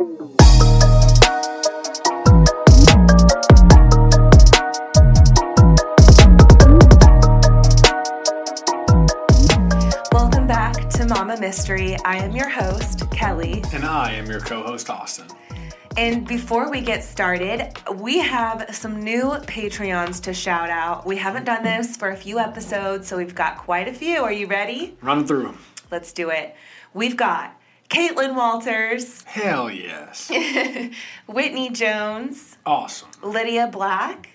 Welcome back to Mama Mystery. I am your host, Kelly. And I am your co host, Austin. And before we get started, we have some new Patreons to shout out. We haven't done this for a few episodes, so we've got quite a few. Are you ready? Run through them. Let's do it. We've got Caitlin Walters, Hell yes. Whitney Jones, awesome. Lydia Black,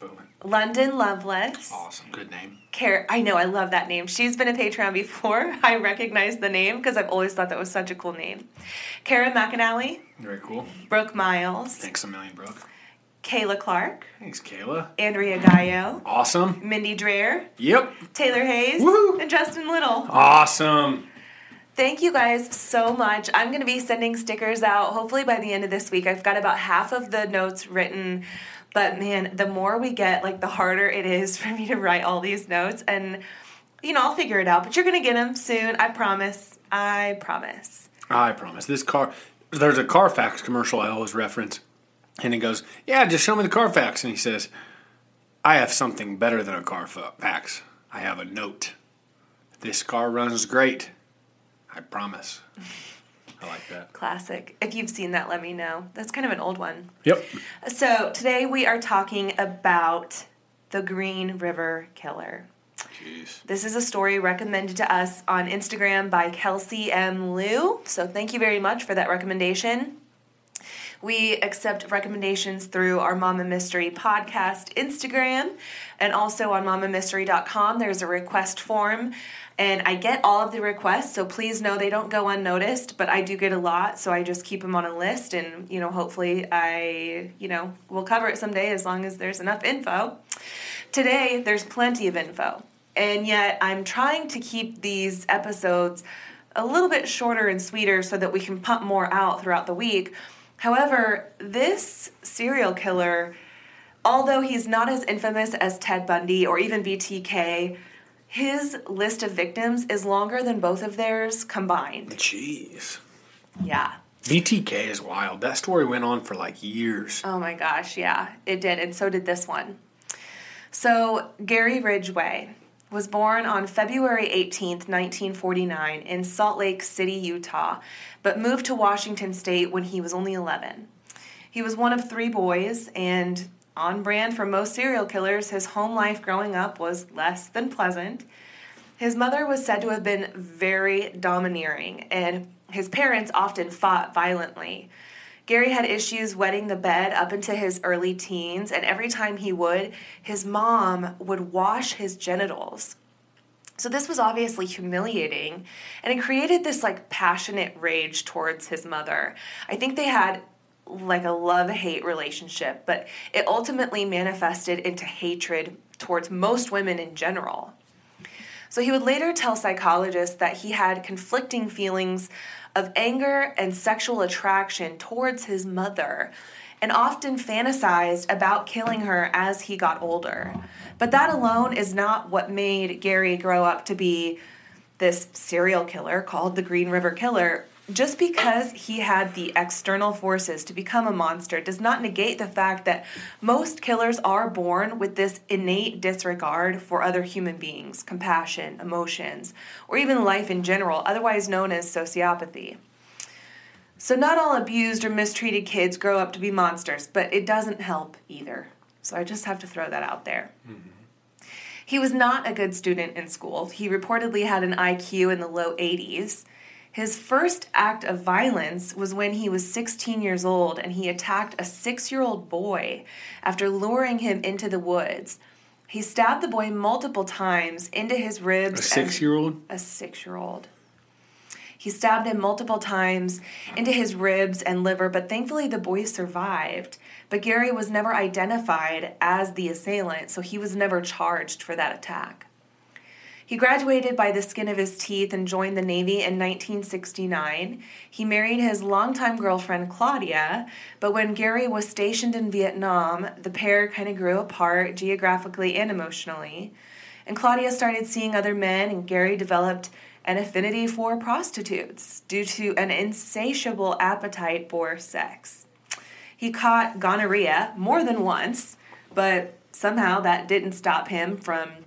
Booming. London Loveless. Awesome. Good name. Car- I know, I love that name. She's been a Patreon before. I recognize the name because I've always thought that was such a cool name. Karen McAnally, Very cool. Brooke Miles, Thanks a million, Brooke. Kayla Clark, Thanks, Kayla. Andrea Gallo, Awesome. Mindy Dreher, Yep. Taylor Hayes, Woo-hoo. and Justin Little. Awesome. Thank you guys so much. I'm going to be sending stickers out hopefully by the end of this week. I've got about half of the notes written, but man, the more we get, like the harder it is for me to write all these notes and you know, I'll figure it out, but you're going to get them soon. I promise. I promise. I promise. This car, there's a Carfax commercial I always reference. And he goes, Yeah, just show me the Carfax. And he says, I have something better than a Carfax. I have a note. This car runs great. I promise. I like that. Classic. If you've seen that, let me know. That's kind of an old one. Yep. So, today we are talking about the Green River Killer. Jeez. This is a story recommended to us on Instagram by Kelsey M. Liu. So thank you very much for that recommendation. We accept recommendations through our Mama Mystery podcast Instagram and also on mamamystery.com. There's a request form and I get all of the requests, so please know they don't go unnoticed, but I do get a lot, so I just keep them on a list and, you know, hopefully I, you know, will cover it someday as long as there's enough info. Today, there's plenty of info, and yet I'm trying to keep these episodes a little bit shorter and sweeter so that we can pump more out throughout the week. However, this serial killer, although he's not as infamous as Ted Bundy or even BTK, his list of victims is longer than both of theirs combined. Jeez. Yeah. BTK is wild. That story went on for like years. Oh my gosh, yeah, it did, and so did this one. So, Gary Ridgway was born on February 18, 1949, in Salt Lake City, Utah, but moved to Washington State when he was only 11. He was one of three boys, and on brand for most serial killers, his home life growing up was less than pleasant. His mother was said to have been very domineering, and his parents often fought violently. Gary had issues wetting the bed up into his early teens, and every time he would, his mom would wash his genitals. So this was obviously humiliating, and it created this like passionate rage towards his mother. I think they had like a love hate relationship, but it ultimately manifested into hatred towards most women in general. So he would later tell psychologists that he had conflicting feelings of anger and sexual attraction towards his mother and often fantasized about killing her as he got older. But that alone is not what made Gary grow up to be this serial killer called the Green River Killer. Just because he had the external forces to become a monster does not negate the fact that most killers are born with this innate disregard for other human beings, compassion, emotions, or even life in general, otherwise known as sociopathy. So, not all abused or mistreated kids grow up to be monsters, but it doesn't help either. So, I just have to throw that out there. Mm-hmm. He was not a good student in school. He reportedly had an IQ in the low 80s. His first act of violence was when he was 16 years old and he attacked a six year old boy after luring him into the woods. He stabbed the boy multiple times into his ribs. A six year old? A six year old. He stabbed him multiple times into his ribs and liver, but thankfully the boy survived. But Gary was never identified as the assailant, so he was never charged for that attack. He graduated by the skin of his teeth and joined the Navy in 1969. He married his longtime girlfriend, Claudia, but when Gary was stationed in Vietnam, the pair kind of grew apart geographically and emotionally. And Claudia started seeing other men, and Gary developed an affinity for prostitutes due to an insatiable appetite for sex. He caught gonorrhea more than once, but somehow that didn't stop him from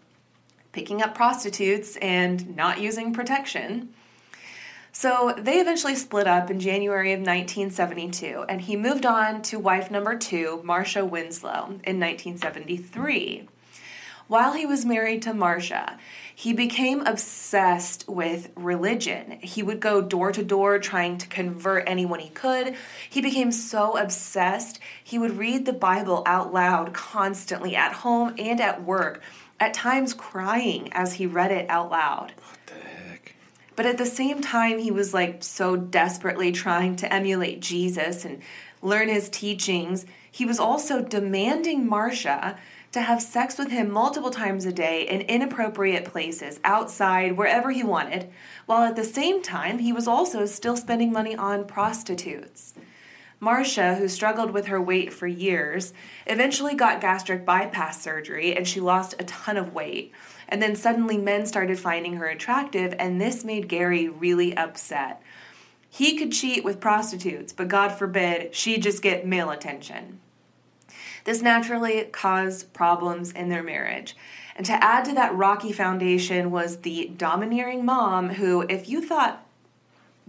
picking up prostitutes and not using protection. So they eventually split up in January of 1972, and he moved on to wife number two, Marcia Winslow, in 1973. While he was married to Marcia, he became obsessed with religion. He would go door to door trying to convert anyone he could. He became so obsessed, he would read the Bible out loud constantly at home and at work, at times crying as he read it out loud. What the heck? But at the same time, he was like so desperately trying to emulate Jesus and learn his teachings. He was also demanding Marcia to have sex with him multiple times a day in inappropriate places, outside, wherever he wanted, while at the same time, he was also still spending money on prostitutes. Marcia, who struggled with her weight for years, eventually got gastric bypass surgery and she lost a ton of weight. And then suddenly men started finding her attractive, and this made Gary really upset. He could cheat with prostitutes, but God forbid she just get male attention. This naturally caused problems in their marriage. And to add to that rocky foundation was the domineering mom who, if you thought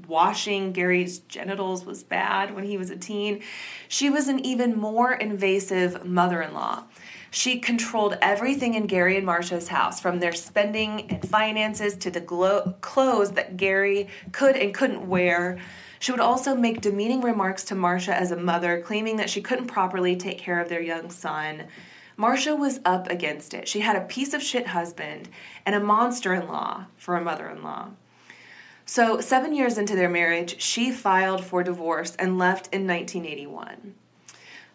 washing Gary's genitals was bad when he was a teen, she was an even more invasive mother in law. She controlled everything in Gary and Marcia's house, from their spending and finances to the glo- clothes that Gary could and couldn't wear. She would also make demeaning remarks to Marcia as a mother, claiming that she couldn't properly take care of their young son. Marcia was up against it. She had a piece of shit husband and a monster in law for a mother in law. So, seven years into their marriage, she filed for divorce and left in 1981.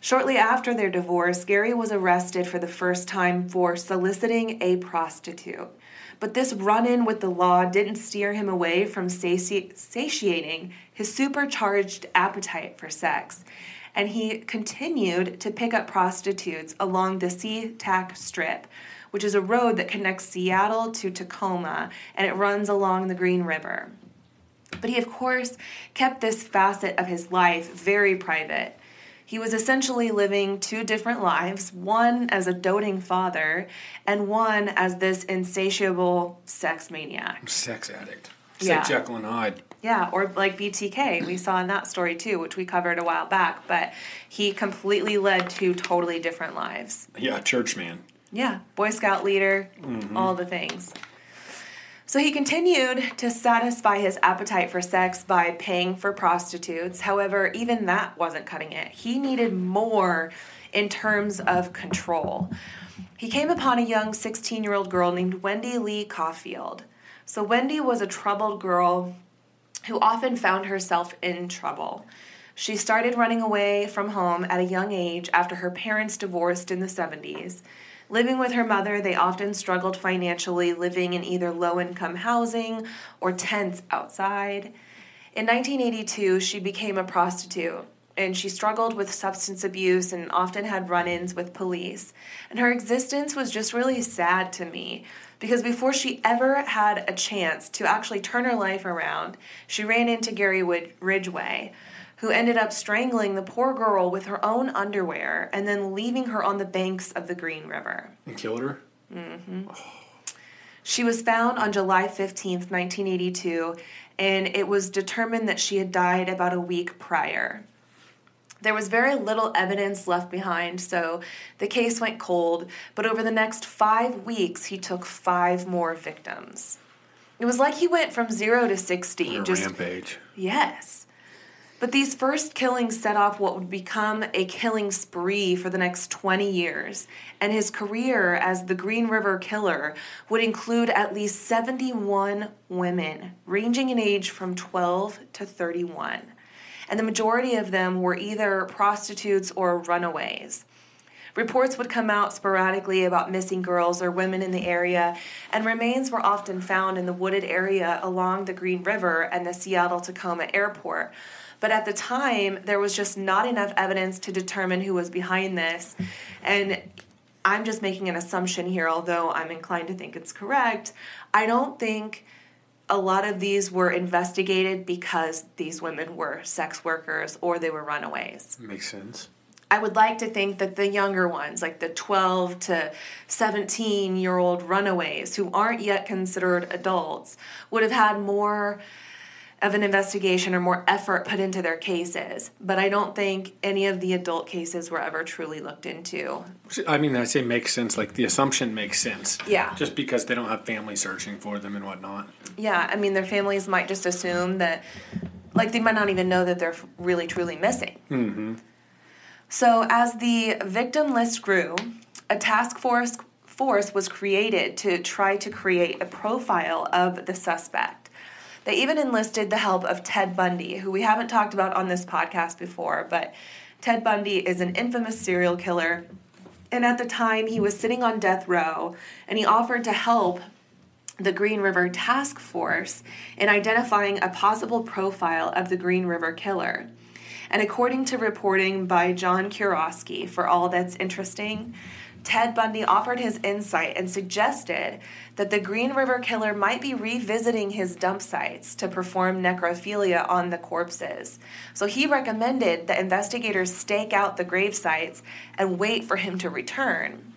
Shortly after their divorce, Gary was arrested for the first time for soliciting a prostitute. But this run in with the law didn't steer him away from sati- satiating his supercharged appetite for sex. And he continued to pick up prostitutes along the SeaTac Strip, which is a road that connects Seattle to Tacoma and it runs along the Green River. But he, of course, kept this facet of his life very private. He was essentially living two different lives one as a doting father, and one as this insatiable sex maniac. Sex addict. Yeah. Jekyll and Hyde. Yeah, or like BTK, we saw in that story too, which we covered a while back, but he completely led two totally different lives. Yeah, church man. Yeah, Boy Scout leader, mm-hmm. all the things. So he continued to satisfy his appetite for sex by paying for prostitutes. However, even that wasn't cutting it. He needed more in terms of control. He came upon a young 16 year old girl named Wendy Lee Coffield. So, Wendy was a troubled girl who often found herself in trouble. She started running away from home at a young age after her parents divorced in the 70s. Living with her mother, they often struggled financially, living in either low income housing or tents outside. In 1982, she became a prostitute and she struggled with substance abuse and often had run ins with police. And her existence was just really sad to me because before she ever had a chance to actually turn her life around, she ran into Gary Ridgway, who ended up strangling the poor girl with her own underwear and then leaving her on the banks of the Green River. And killed her? Mm-hmm. She was found on July 15th, 1982, and it was determined that she had died about a week prior. There was very little evidence left behind, so the case went cold, but over the next five weeks, he took five more victims. It was like he went from zero to 60. A just rampage. Yes. But these first killings set off what would become a killing spree for the next 20 years, and his career as the Green River Killer would include at least 71 women, ranging in age from 12 to 31. And the majority of them were either prostitutes or runaways. Reports would come out sporadically about missing girls or women in the area, and remains were often found in the wooded area along the Green River and the Seattle Tacoma airport. But at the time, there was just not enough evidence to determine who was behind this. And I'm just making an assumption here, although I'm inclined to think it's correct. I don't think a lot of these were investigated because these women were sex workers or they were runaways. Makes sense. I would like to think that the younger ones, like the 12 to 17 year old runaways who aren't yet considered adults, would have had more of an investigation or more effort put into their cases. But I don't think any of the adult cases were ever truly looked into. I mean, I say makes sense. Like the assumption makes sense. Yeah. Just because they don't have family searching for them and whatnot. Yeah, I mean, their families might just assume that, like, they might not even know that they're really truly missing. Mm-hmm. So, as the victim list grew, a task force force was created to try to create a profile of the suspect. They even enlisted the help of Ted Bundy, who we haven't talked about on this podcast before, but Ted Bundy is an infamous serial killer. And at the time, he was sitting on death row and he offered to help the Green River Task Force in identifying a possible profile of the Green River Killer. And according to reporting by John Kuroski for All That's Interesting, Ted Bundy offered his insight and suggested that the Green River Killer might be revisiting his dump sites to perform necrophilia on the corpses. So he recommended that investigators stake out the grave sites and wait for him to return.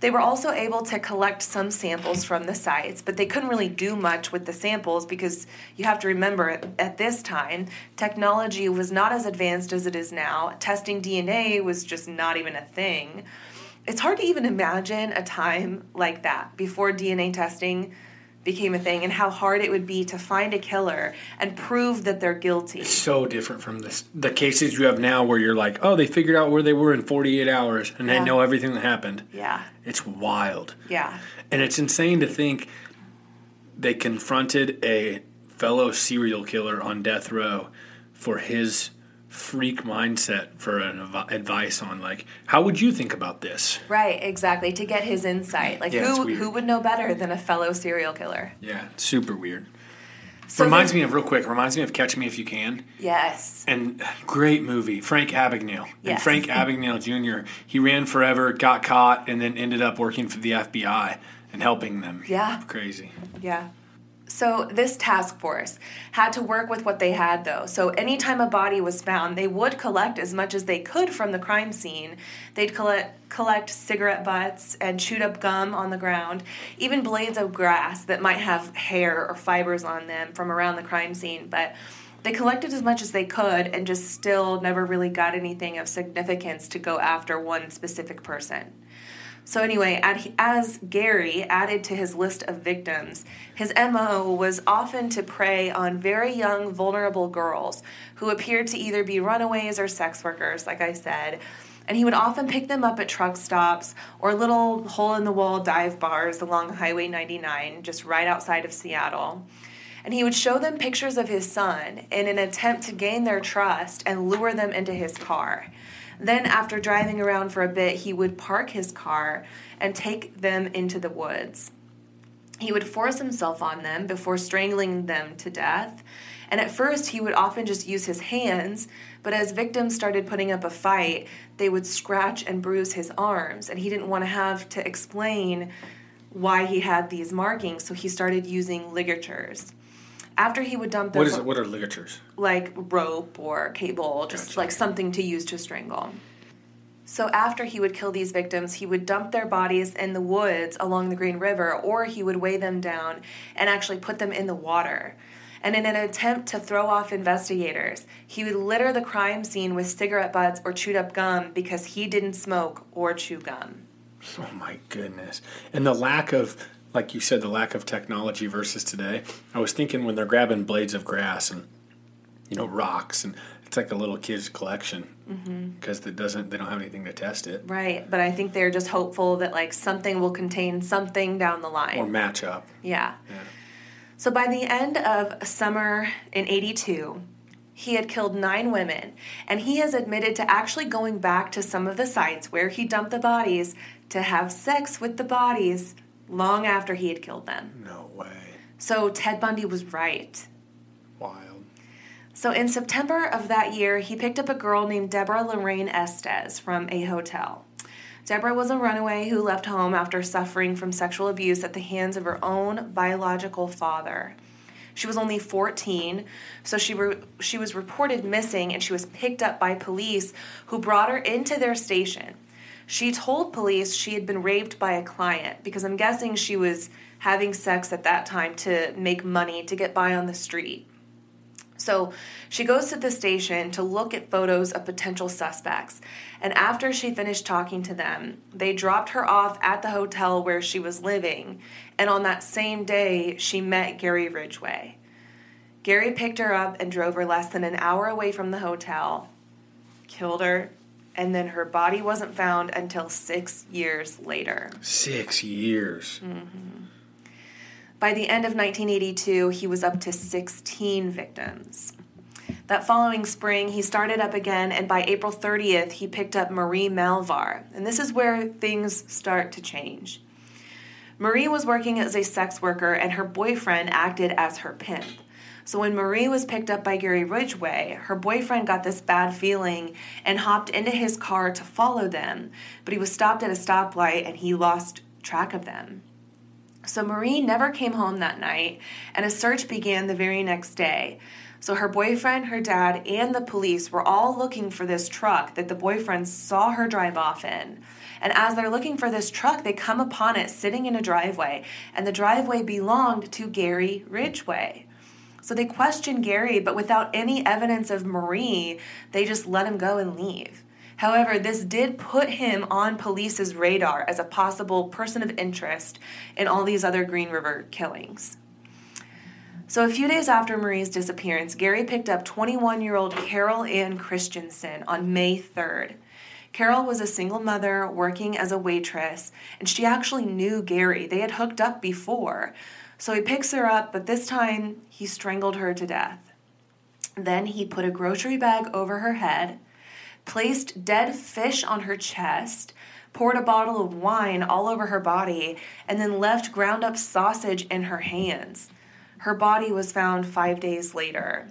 They were also able to collect some samples from the sites, but they couldn't really do much with the samples because you have to remember at this time, technology was not as advanced as it is now. Testing DNA was just not even a thing. It's hard to even imagine a time like that before DNA testing became a thing and how hard it would be to find a killer and prove that they're guilty. It's so different from this, the cases you have now where you're like, oh, they figured out where they were in 48 hours and Yeah. they know everything that happened. Yeah. It's wild. Yeah. And it's insane to think they confronted a fellow serial killer on death row for his freak mindset for an advi- advice on like how would you think about this Right, exactly. To get his insight. Like Yeah, who who would know better than a fellow serial killer? yeah super weird So reminds me of real quick reminds me of catch me if you can Yes. and great movie frank abagnale and Yes. frank abagnale jr he ran forever got caught and then ended up working for the fbi and helping them Yeah. crazy Yeah. So this task force had to work with what they had though. So anytime a body was found, they would collect as much as they could from the crime scene. They'd collect collect cigarette butts and chewed up gum on the ground, even blades of grass that might have hair or fibers on them from around the crime scene, but they collected as much as they could and just still never really got anything of significance to go after one specific person. So, anyway, as Gary added to his list of victims, his MO was often to prey on very young, vulnerable girls who appeared to either be runaways or sex workers, like I said. And he would often pick them up at truck stops or little hole in the wall dive bars along Highway 99, just right outside of Seattle. And he would show them pictures of his son in an attempt to gain their trust and lure them into his car. Then, after driving around for a bit, he would park his car and take them into the woods. He would force himself on them before strangling them to death. And at first, he would often just use his hands, but as victims started putting up a fight, they would scratch and bruise his arms. And he didn't want to have to explain why he had these markings, so he started using ligatures. After he would dump them, what is it what are ligatures like rope or cable, just Gotcha. like something to use to strangle. So after he would kill these victims, he would dump their bodies in the woods along the Green River, or he would weigh them down and actually put them in the water. And in an attempt to throw off investigators, he would litter the crime scene with cigarette butts or chewed up gum because he didn't smoke or chew gum. Oh my goodness. And the lack of, like you said, the lack of technology versus today. I was thinking when they're grabbing blades of grass and, you know, rocks, and it's like a little kid's collection mm-hmm. because it doesn't, they don't have anything to test it Right, but I think they're just hopeful that like something will contain something down the line. or match up. Yeah. Yeah. So by the end of summer in 82, he had killed nine women, and he has admitted to actually going back to some of the sites where he dumped the bodies to have sex with the bodies long after he had killed them. No way. So Ted Bundy was right. Wild. So in September of that year, he picked up a girl named Deborah Lorraine Estes from a hotel. Deborah was a runaway who left home after suffering from sexual abuse at the hands of her own biological father. She was only 14, so she re- she was reported missing and she was picked up by police who brought her into their station. She told police she had been raped by a client because I'm guessing she was having sex at that time to make money to get by on the street. So she goes to the station to look at photos of potential suspects. And after she finished talking to them, they dropped her off at the hotel where she was living. And on that same day, she met Gary Ridgway. Gary picked her up and drove her less than an hour away from the hotel, killed her, and then her body wasn't found until six years later. Six years. Mm-hmm. By the end of 1982, he was up to 16 victims. That following spring, he started up again, and by April 30th, he picked up Marie Malvar. And this is where things start to change. Marie was working as a sex worker, and her boyfriend acted as her pimp. So when Marie was picked up by Gary Ridgway, her boyfriend got this bad feeling and hopped into his car to follow them, but he was stopped at a stoplight and he lost track of them. So Marie never came home that night, and a search began the very next day. So her boyfriend, her dad, and the police were all looking for this truck that the boyfriend saw her drive off in. And as they're looking for this truck, they come upon it sitting in a driveway, and the driveway belonged to Gary Ridgway. So they questioned Gary, but without any evidence of Marie, they just let him go and leave. However, this did put him on police's radar as a possible person of interest in all these other Green River killings. So, a few days after Marie's disappearance, Gary picked up 21 year old Carol Ann Christensen on May 3rd. Carol was a single mother working as a waitress, and she actually knew Gary. They had hooked up before. So he picks her up, but this time he strangled her to death. Then he put a grocery bag over her head, placed dead fish on her chest, poured a bottle of wine all over her body, and then left ground up sausage in her hands. Her body was found five days later.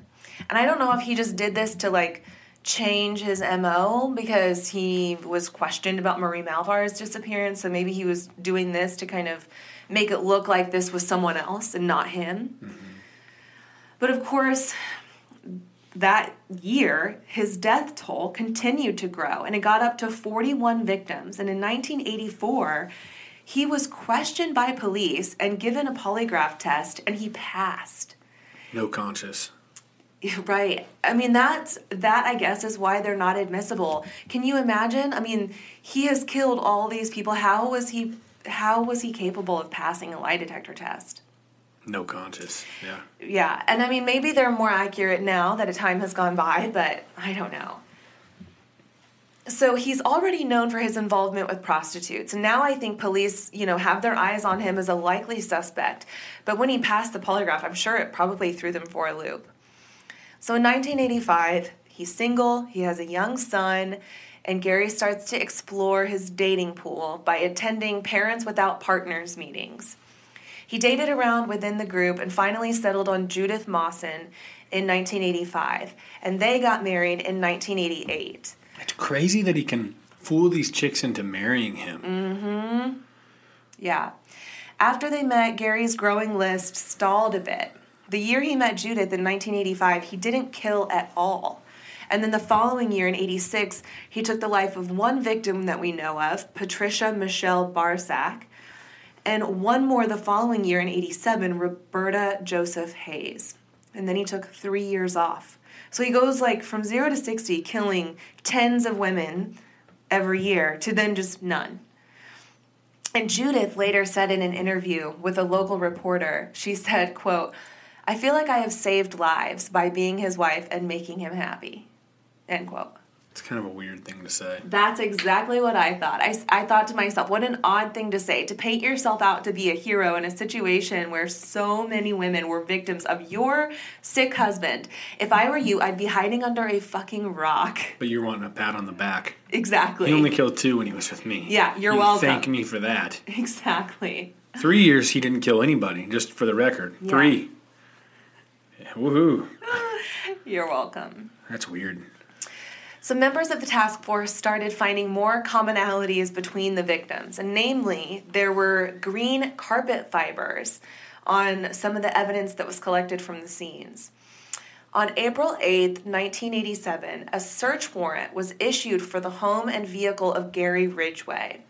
And I don't know if he just did this to like change his MO because he was questioned about Marie Malvar's disappearance. So maybe he was doing this to kind of make it look like this was someone else and not him. Mm-hmm. But of course, that year, his death toll continued to grow and it got up to 41 victims. And in 1984, he was questioned by police and given a polygraph test and he passed. No conscious. Right. I mean that's that I guess is why they're not admissible. Can you imagine? I mean, he has killed all these people. How was he how was he capable of passing a lie detector test? No conscious. Yeah. Yeah, and I mean, maybe they're more accurate now that a time has gone by, but I don't know. So he's already known for his involvement with prostitutes, and now I think police, you know, have their eyes on him as a likely suspect. But when he passed the polygraph, I'm sure it probably threw them for a loop. So in 1985, he's single, he has a young son, and Gary starts to explore his dating pool by attending Parents Without Partners meetings. He dated around within the group and finally settled on Judith Mawson in 1985, and they got married in 1988. It's crazy that he can fool these chicks into marrying him. Mm hmm. Yeah. After they met, Gary's growing list stalled a bit. The year he met Judith in 1985, he didn't kill at all. And then the following year, in 86, he took the life of one victim that we know of, Patricia Michelle Barczak, and one more the following year, in 87, Roberta Joseph Hayes. And then he took three years off. So he goes like from zero to 60, killing tens of women every year, to then just none. And Judith later said in an interview with a local reporter, she said, quote, I feel like I have saved lives by being his wife and making him happy. End quote. It's kind of a weird thing to say. That's exactly what I thought. I, I thought to myself, what an odd thing to say to paint yourself out to be a hero in a situation where so many women were victims of your sick husband. If I were you, I'd be hiding under a fucking rock. But you're wanting a pat on the back. Exactly. He only killed two when he was with me. Yeah, you're You welcome. Thank me for that. Exactly. Three years he didn't kill anybody, just for the record. Yeah. Three. Yeah, woohoo. You're welcome. That's weird. So, members of the task force started finding more commonalities between the victims, and namely, there were green carpet fibers on some of the evidence that was collected from the scenes. On April 8, 1987, a search warrant was issued for the home and vehicle of Gary Ridgway.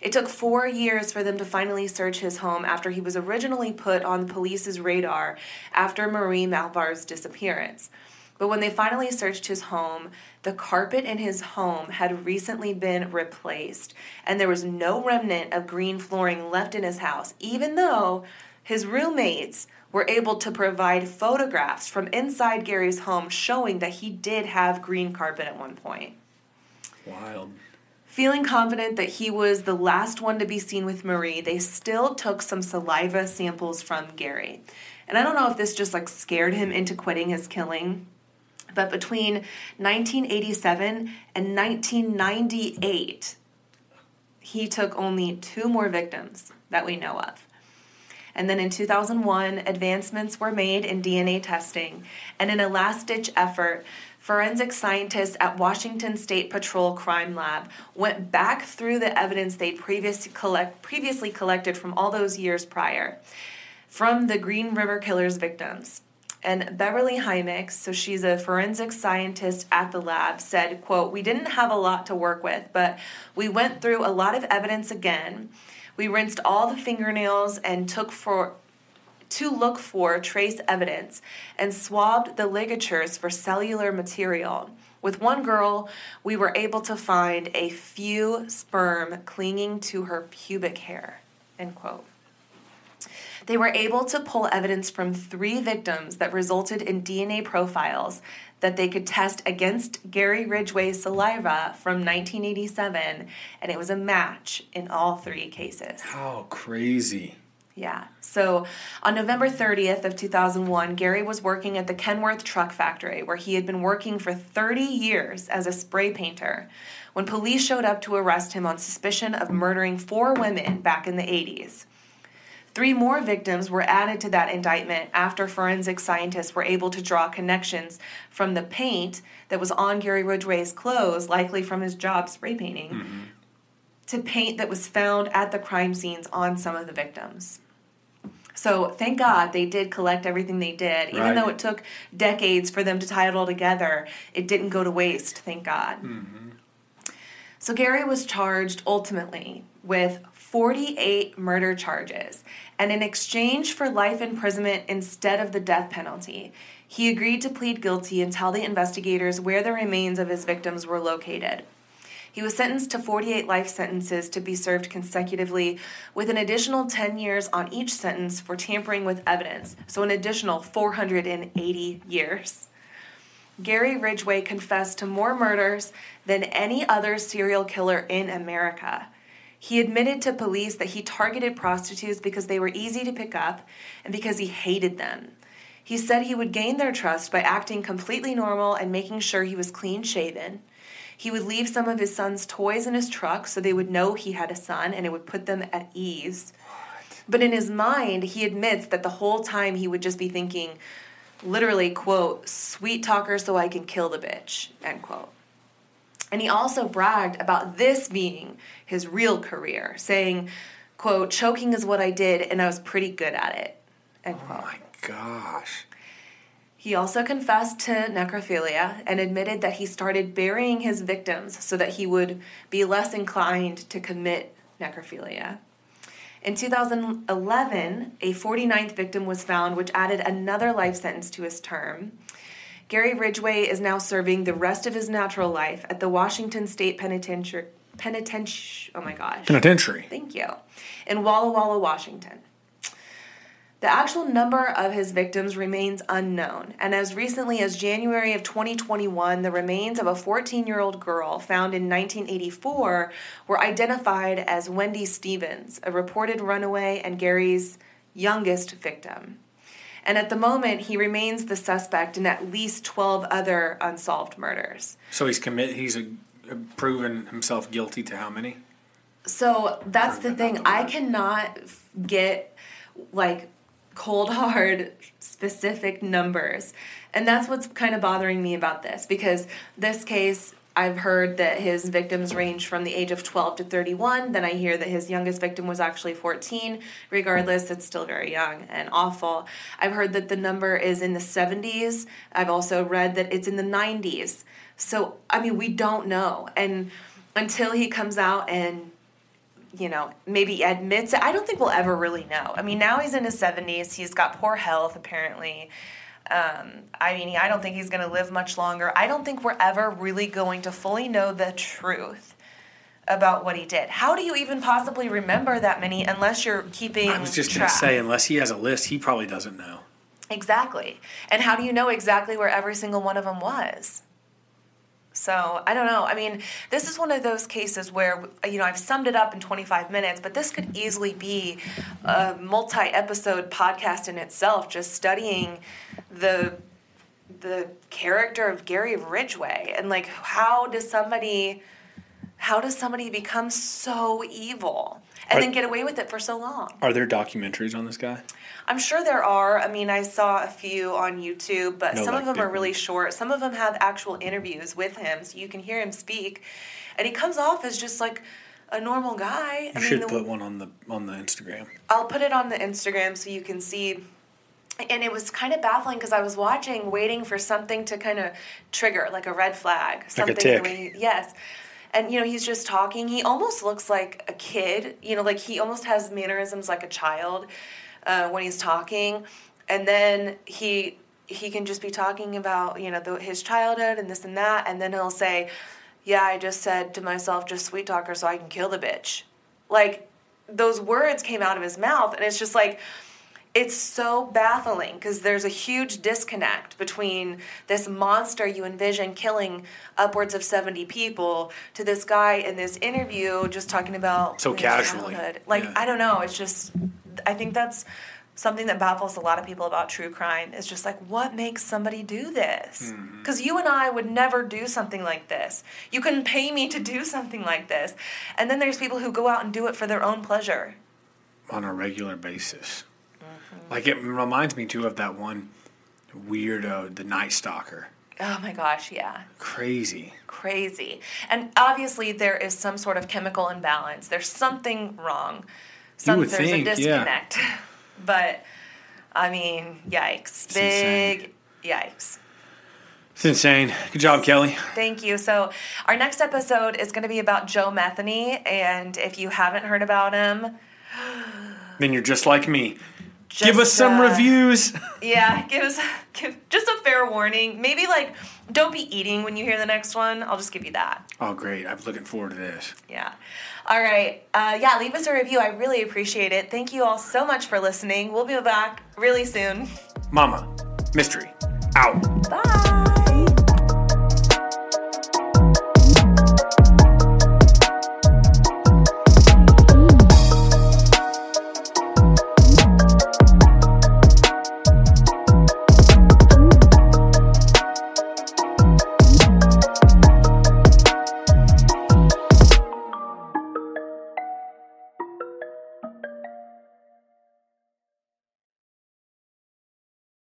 It took four years for them to finally search his home after he was originally put on the police's radar after Marie Malvar's disappearance. But when they finally searched his home, the carpet in his home had recently been replaced, and there was no remnant of green flooring left in his house, even though his roommates were able to provide photographs from inside Gary's home showing that he did have green carpet at one point. Wild. Feeling confident that he was the last one to be seen with Marie, they still took some saliva samples from Gary. And I don't know if this just like scared him into quitting his killing, but between 1987 and 1998, he took only two more victims that we know of. And then in 2001, advancements were made in DNA testing. And in a last ditch effort, forensic scientists at Washington State Patrol Crime Lab went back through the evidence they'd collect, previously collected from all those years prior from the Green River Killers victims. And Beverly Himick, so she's a forensic scientist at the lab, said, quote, We didn't have a lot to work with, but we went through a lot of evidence again we rinsed all the fingernails and took for to look for trace evidence and swabbed the ligatures for cellular material. With one girl, we were able to find a few sperm clinging to her pubic hair. End quote. They were able to pull evidence from three victims that resulted in DNA profiles that they could test against Gary Ridgway's saliva from 1987, and it was a match in all three cases. How crazy. Yeah. So on November 30th of 2001, Gary was working at the Kenworth Truck Factory where he had been working for 30 years as a spray painter when police showed up to arrest him on suspicion of murdering four women back in the 80s. Three more victims were added to that indictment after forensic scientists were able to draw connections from the paint that was on Gary Ridgway's clothes, likely from his job spray painting, mm-hmm. to paint that was found at the crime scenes on some of the victims. So thank God they did collect everything they did. Even right. though it took decades for them to tie it all together, it didn't go to waste, thank God. Mm-hmm. So Gary was charged ultimately with 48 murder charges and in exchange for life imprisonment instead of the death penalty, he agreed to plead guilty and tell the investigators where the remains of his victims were located. He was sentenced to 48 life sentences to be served consecutively, with an additional 10 years on each sentence for tampering with evidence, so an additional 480 years. Gary Ridgway confessed to more murders than any other serial killer in America. He admitted to police that he targeted prostitutes because they were easy to pick up and because he hated them. He said he would gain their trust by acting completely normal and making sure he was clean shaven. He would leave some of his son's toys in his truck so they would know he had a son and it would put them at ease. But in his mind, he admits that the whole time he would just be thinking, literally, quote, sweet talker so I can kill the bitch, end quote. And he also bragged about this being his real career, saying, quote, choking is what I did and I was pretty good at it, end oh quote. Oh my gosh. He also confessed to necrophilia and admitted that he started burying his victims so that he would be less inclined to commit necrophilia. In 2011, a 49th victim was found, which added another life sentence to his term. Gary Ridgway is now serving the rest of his natural life at the Washington State Penitentiary. Penitentiary. Oh my gosh. Penitentiary. Thank you. In Walla Walla, Washington. The actual number of his victims remains unknown, and as recently as January of 2021, the remains of a 14 year old girl found in 1984 were identified as Wendy Stephens, a reported runaway and Gary's youngest victim. And at the moment, he remains the suspect in at least 12 other unsolved murders. So he's commit he's a, a proven himself guilty to how many? So that's proven the thing. I cannot get like cold hard specific numbers. And that's what's kind of bothering me about this because this case I've heard that his victims range from the age of 12 to 31. Then I hear that his youngest victim was actually 14. Regardless, it's still very young and awful. I've heard that the number is in the 70s. I've also read that it's in the 90s. So, I mean, we don't know. And until he comes out and you know, maybe admits it. I don't think we'll ever really know. I mean, now he's in his 70s. He's got poor health, apparently. Um, I mean, I don't think he's going to live much longer. I don't think we're ever really going to fully know the truth about what he did. How do you even possibly remember that many unless you're keeping I was just going to say, unless he has a list, he probably doesn't know. Exactly. And how do you know exactly where every single one of them was? So I don't know. I mean, this is one of those cases where you know I've summed it up in 25 minutes, but this could easily be a multi-episode podcast in itself, just studying the the character of Gary Ridgway and like how does somebody how does somebody become so evil and are, then get away with it for so long? Are there documentaries on this guy? I'm sure there are. I mean, I saw a few on YouTube, but no, some like of them are really short. Some of them have actual interviews with him, so you can hear him speak, and he comes off as just like a normal guy. You I should mean, put one on the on the Instagram. I'll put it on the Instagram so you can see. And it was kind of baffling because I was watching, waiting for something to kind of trigger, like a red flag, something. Like a tick. yes and you know he's just talking. He almost looks like a kid you know like he almost has mannerisms like a child uh, when he's talking, and then he he can just be talking about you know the, his childhood and this and that, and then he'll say, "Yeah, I just said to myself, just sweet talk her so I can kill the bitch." Like those words came out of his mouth, and it's just like it's so baffling because there's a huge disconnect between this monster you envision killing upwards of 70 people to this guy in this interview just talking about so casually childhood. like yeah. i don't know it's just I think that's something that baffles a lot of people about true crime is just like what makes somebody do this because mm-hmm. you and i would never do something like this you couldn't pay me to do something like this and then there's people who go out and do it for their own pleasure on a regular basis. Like it reminds me too of that one weirdo the night stalker Oh my gosh, yeah. Crazy. Crazy. And obviously, there is some sort of chemical imbalance. There's something wrong some, there's think, a disconnect. Yeah. but I mean, yikes. It's Big insane. yikes. It's insane. Good job, Kelly. Thank you. So, our next episode is going to be about Joe Metheny. And if you haven't heard about him, then you're just like me. Just, give us some uh, reviews. yeah, give us give, just a fair warning. Maybe like don't be eating when you hear the next one. I'll just give you that. Oh, great! I'm looking forward to this. Yeah. All right. Uh, yeah, leave us a review. I really appreciate it. Thank you all so much for listening. We'll be back really soon. Mama, mystery, out. Bye.